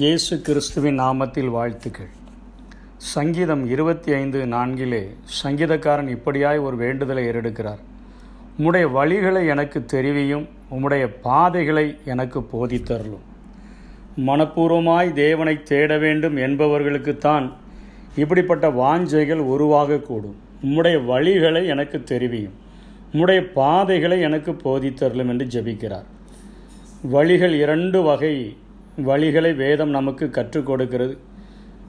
இயேசு கிறிஸ்துவின் நாமத்தில் வாழ்த்துக்கள். சங்கீதம் இருபத்தி ஐந்து நான்கிலே சங்கீதக்காரன் இப்படியாய் ஒரு வேண்டுதலை ஏறெடுக்கிறார். உம்முடைய வழிகளை எனக்கு தெரிவியும் உம்முடைய பாதைகளை எனக்கு போதித்தருளும். மனப்பூர்வமாய் தேவனை தேட வேண்டும் என்பவர்களுக்குத்தான் இப்படிப்பட்ட வாஞ்சைகள் உருவாகக்கூடும் உம்முடைய வழிகளை எனக்கு தெரிவியும் உம்முடைய பாதைகளை எனக்கு போதித்தருளும் என்று ஜெபிக்கிறார். வழிகள் இரண்டு வகை வழிகளை வேதம் நமக்கு கற்றுக் கொடுக்கிறது.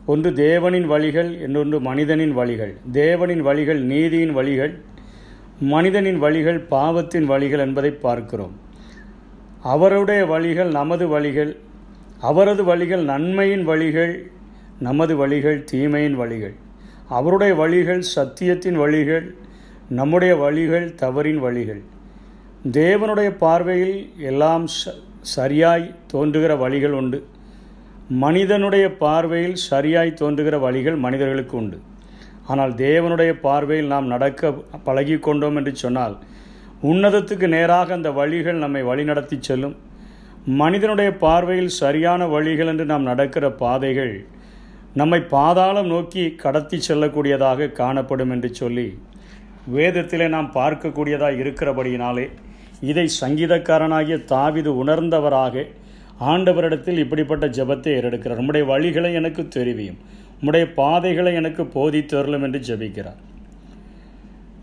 ஒன்று தேவனின் வழிகள் இன்னொன்று மனிதனின் வழிகள். தேவனின் வழிகள் நீதியின் வழிகள் மனிதனின் வழிகள் பாவத்தின் வழிகள் என்பதை பார்க்கிறோம். அவருடைய வழிகள் நமது வழிகள் அவரது வழிகள் நன்மையின் வழிகள் நமது வழிகள் தீமையின் வழிகள். அவருடைய வழிகள் சத்தியத்தின் வழிகள் நம்முடைய வழிகள் தவறின் வழிகள். தேவனுடைய பார்வையில் எல்லாம் ச சரியாய் தோன்றுகிற வழிகள் உண்டு. மனிதனுடைய பார்வையில் சரியாய் தோன்றுகிற வழிகள் மனிதர்களுக்கு உண்டு. ஆனால் தேவனுடைய பார்வையில் நாம் நடக்க பழகி கொண்டோம் என்று சொன்னால் உன்னதத்துக்கு நேராக அந்த வழிகள் நம்மை வழிநடத்தி செல்லும். மனிதனுடைய பார்வையில் சரியான வழிகள் என்று நாம் நடக்கிற பாதைகள் நம்மை பாதாளம் நோக்கி கடத்தி செல்லக்கூடியதாக காணப்படும் என்று சொல்லி வேதத்திலே நாம் பார்க்கக்கூடியதாக இருக்கிறபடியினாலே இதை சங்கீதக்காரனாகிய தாவிது உணர்ந்தவராக ஆண்டவரிடத்தில் இப்படிப்பட்ட ஜெபத்தை ஏறெடுக்கிறார். உம்முடைய வழிகளை எனக்கு தெரிவியும். உம்முடைய பாதைகளை எனக்கு போதித்தருளும் என்று ஜெபிக்கிறார்.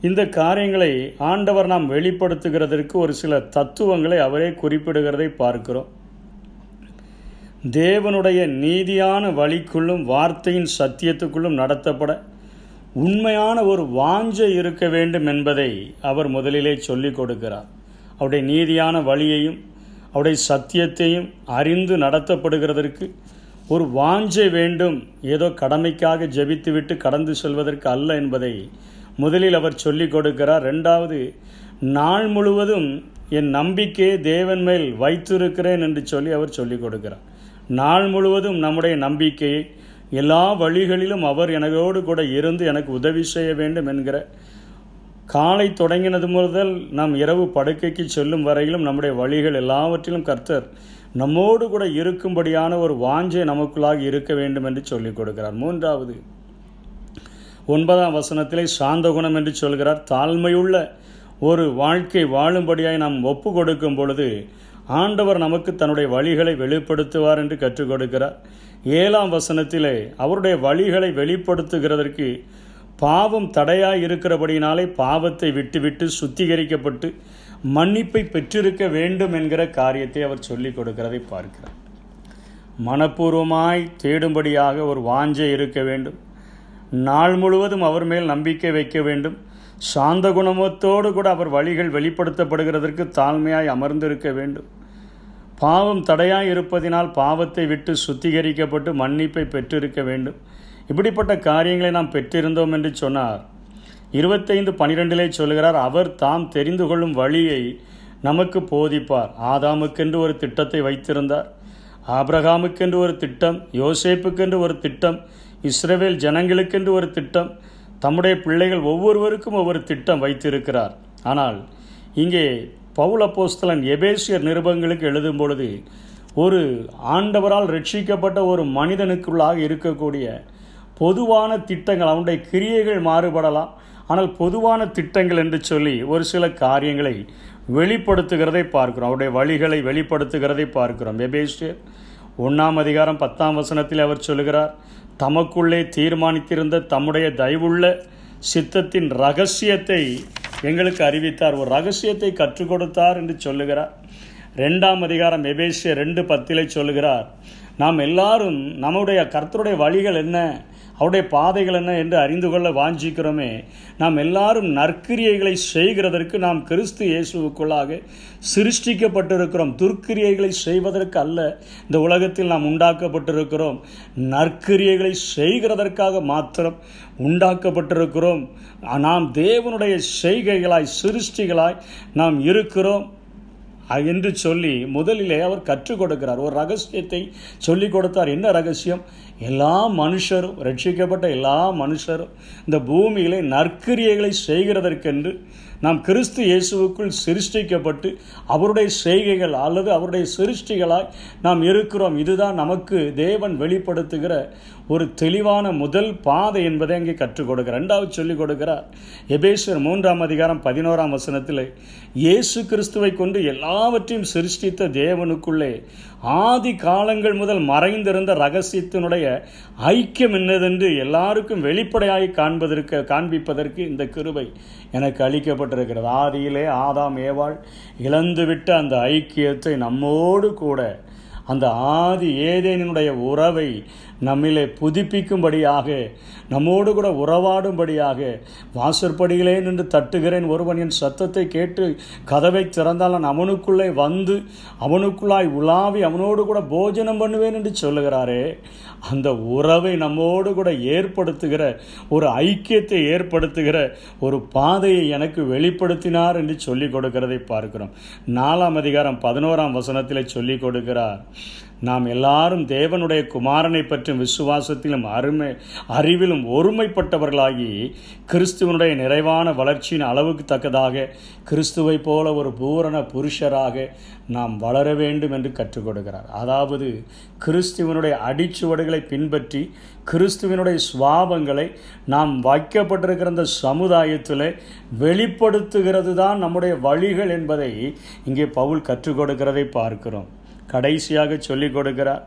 இந்த காரியங்களை ஆண்டவர் நாம் வெளிப்படுத்துகிறதற்கு ஒரு சில தத்துவங்களை அவரே குறிப்பிடுகிறதை பார்க்கிறோம். தேவனுடைய நீதியான வழிக்குள்ளும் வார்த்தையின் சத்தியத்துக்குள்ளும் நடத்தப்பட உண்மையான ஒரு வாஞ்சை இருக்க வேண்டும் என்பதை அவர் முதலிலே சொல்லிக் கொடுக்கிறார். அவருடைய நீதியான வழியையும் அவருடைய சத்தியத்தையும் அறிந்து நடத்தப்படுகிறதற்கு ஒரு வாஞ்சை வேண்டும். ஏதோ கடமைக்காக ஜெபித்துவிட்டு கடந்து செல்வதற்கு அல்ல என்பதை முதலில் அவர் சொல்லிக் கொடுக்கிறார். ரெண்டாவது நாள் முழுவதும் என் நம்பிக்கையை தேவன் மேல் வைத்திருக்கிறேன் என்று சொல்லி அவர் சொல்லிக் கொடுக்கிறார். நாள் முழுவதும் நம்முடைய நம்பிக்கையை எல்லா வழிகளிலும் அவர் எனக்கோடு கூட இருந்து எனக்கு உதவி செய்ய வேண்டும் என்கிற காலை தொடங்கினது முதல் நாம் இரவு படுக்கைக்கு செல்லும் வரையிலும் நம்முடைய வழிகள் எல்லாவற்றிலும் கர்த்தர் நம்மோடு கூட இருக்கும்படியான ஒரு வாஞ்சை நமக்குள்ளாக இருக்க வேண்டும் என்று சொல்லிக் கொடுக்கிறார். மூன்றாவது ஒன்பதாம் வசனத்திலே சாந்த குணம் என்று சொல்கிறார். தாழ்மையுள்ள ஒரு வாழ்க்கை வாழும்படியாய் நாம் ஒப்பு கொடுக்கும் பொழுது ஆண்டவர் நமக்கு தன்னுடைய வழிகளை வெளிப்படுத்துவார் என்று கற்றுக் கொடுக்கிறார். ஏழாம் வசனத்திலே அவருடைய வழிகளை வெளிப்படுத்துகிறதற்கு பாவம் தடையாக இருக்கிறபடினாலே பாவத்தை விட்டுவிட்டு சுத்திகரிக்கப்பட்டு மன்னிப்பை பெற்றிருக்க வேண்டும் என்கிற காரியத்தை அவர் சொல்லிக் கொடுக்கிறதை பார்க்கிறார். மனப்பூர்வமாய் தேடும்படியாக ஒரு வாஞ்சை இருக்க வேண்டும். நாள் முழுவதும் அவர் மேல் நம்பிக்கை வைக்க வேண்டும். சாந்த குணமத்தோடு கூட அவர் வழிகள் வெளிப்படுத்தப்படுகிறதற்கு தாழ்மையாய் அமர்ந்திருக்க வேண்டும். பாவம் தடையாய் இருப்பதினால் பாவத்தை விட்டு சுத்திகரிக்கப்பட்டு மன்னிப்பை பெற்றிருக்க வேண்டும். இப்படிப்பட்ட காரியங்களை நாம் பெற்றிருந்தோம் என்று சொன்னார். இருபத்தைந்து பனிரெண்டிலே சொல்கிறார் அவர் தாம் தெரிந்து கொள்ளும் வழியை நமக்கு போதிப்பார். ஆதாமுக்கென்று ஒரு திட்டத்தை வைத்திருந்தார் ஆப்ரஹாமுக்கென்று ஒரு திட்டம் யோசேப்புக்கென்று ஒரு திட்டம் இஸ்ரேவேல் ஜனங்களுக்கென்று ஒரு திட்டம் தம்முடைய பிள்ளைகள் ஒவ்வொருவருக்கும் ஒவ்வொரு திட்டம் வைத்திருக்கிறார். ஆனால் இங்கே பவுல போஸ்தலன் எபேசியர் நிருபங்களுக்கு எழுதும் பொழுது ஒரு ஆண்டவரால் ரட்சிக்கப்பட்ட ஒரு மனிதனுக்குள்ளாக இருக்கக்கூடிய பொதுவான திட்டங்கள் அவனுடைய கிரியைகள் மாறுபடலாம். ஆனால் பொதுவான திட்டங்கள் என்று சொல்லி ஒரு சில காரியங்களை வெளிப்படுத்துகிறதை பார்க்கிறோம். அவருடைய வழிகளை வெளிப்படுத்துகிறதை பார்க்கிறோம். எபேசியர் ஒன்றாம் அதிகாரம் பத்தாம் வசனத்தில் அவர் சொல்கிறார் தமக்குள்ளே தீர்மானித்திருந்த தம்முடைய தயவுள்ள சித்தத்தின் ரகசியத்தை எங்களுக்கு அறிவித்தார். ஒரு ரகசியத்தை கற்றுக் கொடுத்தார் என்று சொல்லுகிறார். ரெண்டாம் அதிகாரம் எபேசிய ரெண்டு பத்திலை சொல்லுகிறார் நாம் எல்லாரும் நம்முடைய கர்த்தருடைய வழிகள் என்ன? அவருடைய பாதைகள் என்ன என்று அறிந்து கொள்ள வாஞ்சிக்கிறோமே. நாம் எல்லாரும் நற்கிரியைகளை செய்கிறதற்கு நாம் கிறிஸ்து இயேசுவுக்குள்ளாக சிருஷ்டிக்கப்பட்டிருக்கிறோம். துர்க்கிரியைகளை செய்வதற்கு அல்ல. இந்த உலகத்தில் நாம் உண்டாக்கப்பட்டிருக்கிறோம். நற்கிரியைகளை செய்கிறதற்காக மாத்திரம் உண்டாக்கப்பட்டிருக்கிறோம். நாம் தேவனுடைய செய்கைகளாய் சிருஷ்டிகளாய் நாம் இருக்கிறோம் என்று சொல்லி முதலிலே அவர் கற்றுக் கொடுக்கிறார். ஒரு ரகசியத்தை சொல்லிக் கொடுத்தார். என்ன ரகசியம்? எல்லா மனுஷரும் ரட்சிக்கப்பட்ட எல்லா மனுஷரும் இந்த பூமியிலே நற்கிரியைகளை செய்கிறதற்கென்று நாம் கிறிஸ்து இயேசுவுக்குள் சிருஷ்டிக்கப்பட்டு அவருடைய செய்கைகள் அல்லது அவருடைய சிருஷ்டிகளாய் நாம் இருக்கிறோம். இதுதான் நமக்கு தேவன் வெளிப்படுத்துகிற ஒரு தெளிவான முதல் பாதை என்பதை அங்கே கற்றுக் கொடுக்கிறார். ரெண்டாவது சொல்லிக் கொடுக்கிறார். எபேஸ்வர் மூன்றாம் அதிகாரம் பதினோராம் வசனத்தில் இயேசு கிறிஸ்துவை கொண்டு எல்லாவற்றையும் சிருஷ்டித்த தேவனுக்குள்ளே ஆதி காலங்கள் முதல் மறைந்திருந்த ரகசியத்தினுடைய ஐக்கியம் என்னதென்று எல்லாருக்கும் வெளிப்படையாய் காண்பதற்கு காண்பிப்பதற்கு இந்த கிருபை எனக்கு அளிக்கப்பட்டிருக்கிறது. ஆதியிலே ஆதாம் ஏவாள் இழந்துவிட்ட அந்த ஐக்கியத்தை நம்மோடு கூட அந்த ஆதி ஏதேனினுடைய உறவை நம்மிலே புதுப்பிக்கும்படியாக நம்மோடு கூட உறவாடும்படியாக வாசற்படியிலே நின்று தட்டுகிறேன் ஒருவன் என் சத்தத்தை கேட்டு கதவை திறந்தால் நான் அவனுக்குள்ளே வந்து அவனுக்குள்ளாய் உலாவி அவனோடு கூட போஜனம் பண்ணுவேன் என்று சொல்லுகிறாரே அந்த உறவை நம்மோடு கூட ஏற்படுத்துகிற ஒரு ஐக்கியத்தை ஏற்படுத்துகிற ஒரு பாதையை எனக்கு வெளிப்படுத்தினார் என்று சொல்லிக் கொடுக்கிறதை பார்க்கிறோம். நாலாம் அதிகாரம் பதினோராம் வசனத்தில் சொல்லிக் கொடுக்கிறார் நாம் எல்லாரும் தேவனுடைய குமாரனை பற்றும் விசுவாசத்திலும் அருமை அறிவிலும் ஒருமைப்பட்டவர்களாகி கிறிஸ்துவனுடைய நிறைவான வளர்ச்சியின் அளவுக்கு தக்கதாக கிறிஸ்துவை போல ஒரு பூரண புருஷராக நாம் வளர வேண்டும் என்று கற்றுக் கொடுக்கிறார் அதாவது கிறிஸ்துவனுடைய அடிச்சுவடுகளை பின்பற்றி கிறிஸ்துவனுடைய சுவாபங்களை நாம் வைக்கப்பட்டிருக்கிற அந்த சமுதாயத்தில் வெளிப்படுத்துகிறது தான் நம்முடைய வழிகள் என்பதை இங்கே பவுல் கற்றுக் கொடுக்கிறதை பார்க்கிறோம். கடைசியாக சொல்லிக் கொடுக்கிறார்.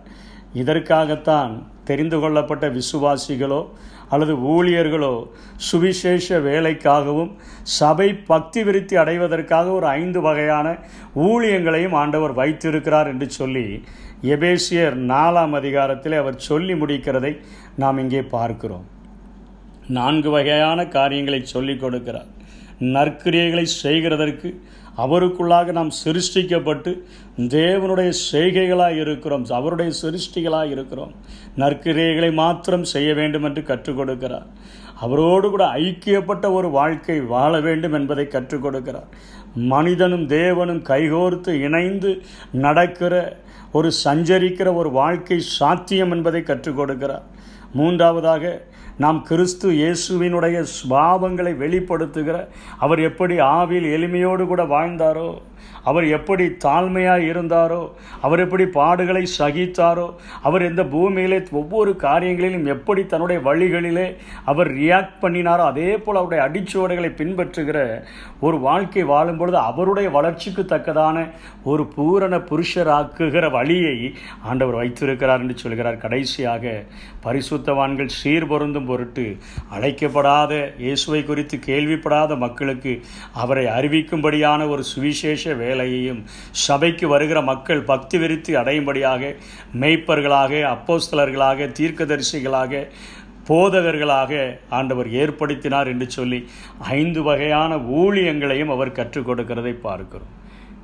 இதற்காகத்தான் தெரிந்து கொள்ளப்பட்ட விசுவாசிகளோ அல்லது ஊழியர்களோ சுவிசேஷ வேலைக்காகவும் சபை பக்தி விருத்தி அடைவதற்காக ஒரு ஐந்து வகையான ஊழியங்களையும் ஆண்டவர் வைத்திருக்கிறார் என்று சொல்லி எபேசியர் நாலாம் அதிகாரத்தில் அவர் சொல்லி முடிக்கிறதை நாம் இங்கே பார்க்கிறோம். நான்கு வகையான காரியங்களை சொல்லிக் கொடுக்கிறார். நற்கிரியைகளை செய்கிறதற்கு அவருக்குள்ளாக நாம் சிருஷ்டிக்கப்பட்டு தேவனுடைய செய்கைகளாக இருக்கிறோம். அவருடைய சிருஷ்டிகளாக இருக்கிறோம். நற்கிரியைகளை மாத்திரம் செய்ய வேண்டும் என்று கற்றுக் கொடுக்கிறார் அவரோடு கூட ஐக்கியப்பட்ட ஒரு வாழ்க்கை வாழ வேண்டும் என்பதை கற்றுக் கொடுக்கிறார் மனிதனும் தேவனும் கைகோர்த்து இணைந்து நடக்கிற ஒரு சஞ்சரிக்கிற ஒரு வாழ்க்கை சாத்தியம் என்பதை கற்றுக் கொடுக்கிறார் மூன்றாவதாக நாம் கிறிஸ்து இயேசுவினுடைய சுபாவங்களை வெளிப்படுத்துகிற அவர் எப்படி ஆவில் எளிமையோடு கூட வாழ்ந்தாரோ அவர் எப்படி தாழ்மையாக இருந்தாரோ அவர் எப்படி பாடுகளை சகித்தாரோ அவர் எந்த பூமியிலே ஒவ்வொரு காரியங்களிலும் எப்படி தன்னுடைய வழிகளிலே அவர் ரியாக்ட் பண்ணினாரோ அதே போல் அவருடைய அடிச்சுவடைகளை பின்பற்றுகிற ஒரு வாழ்க்கை வாழும் பொழுது அவருடைய வளர்ச்சிக்கு தக்கதான ஒரு பூரண புருஷராக்குகிற வழியை ஆண்டவர் வைத்திருக்கிறார் என்று சொல்கிறார். கடைசியாக பரிசுத்தவான்கள் சீர் பொருந்தும் பொருட்டு அழைக்கப்படாத இயேசுவை குறித்து கேள்விப்படாத மக்களுக்கு அவரை அறிவிக்கும்படியான ஒரு சுவிசேஷ வேலையையும் சபைக்கு வருகிற மக்கள் பக்தி விரித்து அடையும்படியாக மெய்ப்பர்களாக அப்போஸ்தலர்களாக தீர்க்கதரிசிகளாக போதகர்களாக ஆண்டவர் ஏற்படுத்தினார் என்று சொல்லி ஐந்து வகையான ஊழியங்களையும் அவர் கற்றுக் கொடுக்கிறதை பார்க்கிறோம்.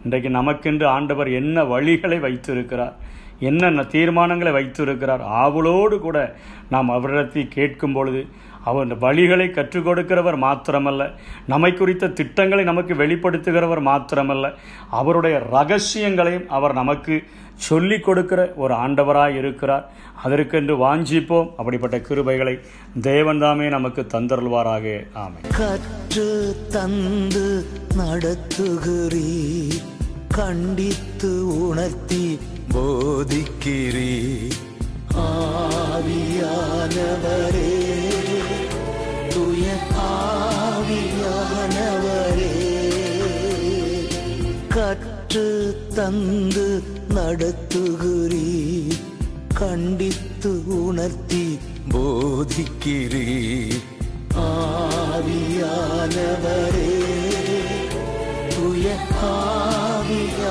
இன்றைக்கு நமக்கென்று ஆண்டவர் என்ன வழிகளை வைத்திருக்கிறார் என்னென்ன தீர்மானங்களை வைத்திருக்கிறார் ஆவலோடு கூட நாம் அவரிடத்தை கேட்கும் பொழுது அவர் வழிகளை கற்றுக் கொடுக்கிறவர் மாத்திரமல்ல. நம்மை குறித்த திட்டங்களை நமக்கு வெளிப்படுத்துகிறவர் மாத்திரமல்ல. அவருடைய ரகசியங்களையும் அவர் நமக்கு சொல்லிக் கொடுக்கிற ஒரு ஆண்டவராக இருக்கிறார். அதற்கென்று வாஞ்சிப்போம். அப்படிப்பட்ட கிருபைகளை தேவன் தாமே நமக்கு தந்தருள்வாராக. ஆமை கற்று தந்து நடத்துகிறீ கண்டித்து உணர்த்தி போதிக்கிறீ ஆவியானவரே துய ஆவியானவரே கற்று தந்து நடத்துகிறீ கண்டித்து உணர்த்தி போதிக்கிறீ ஆவியானவரே துய ஆவியானவரே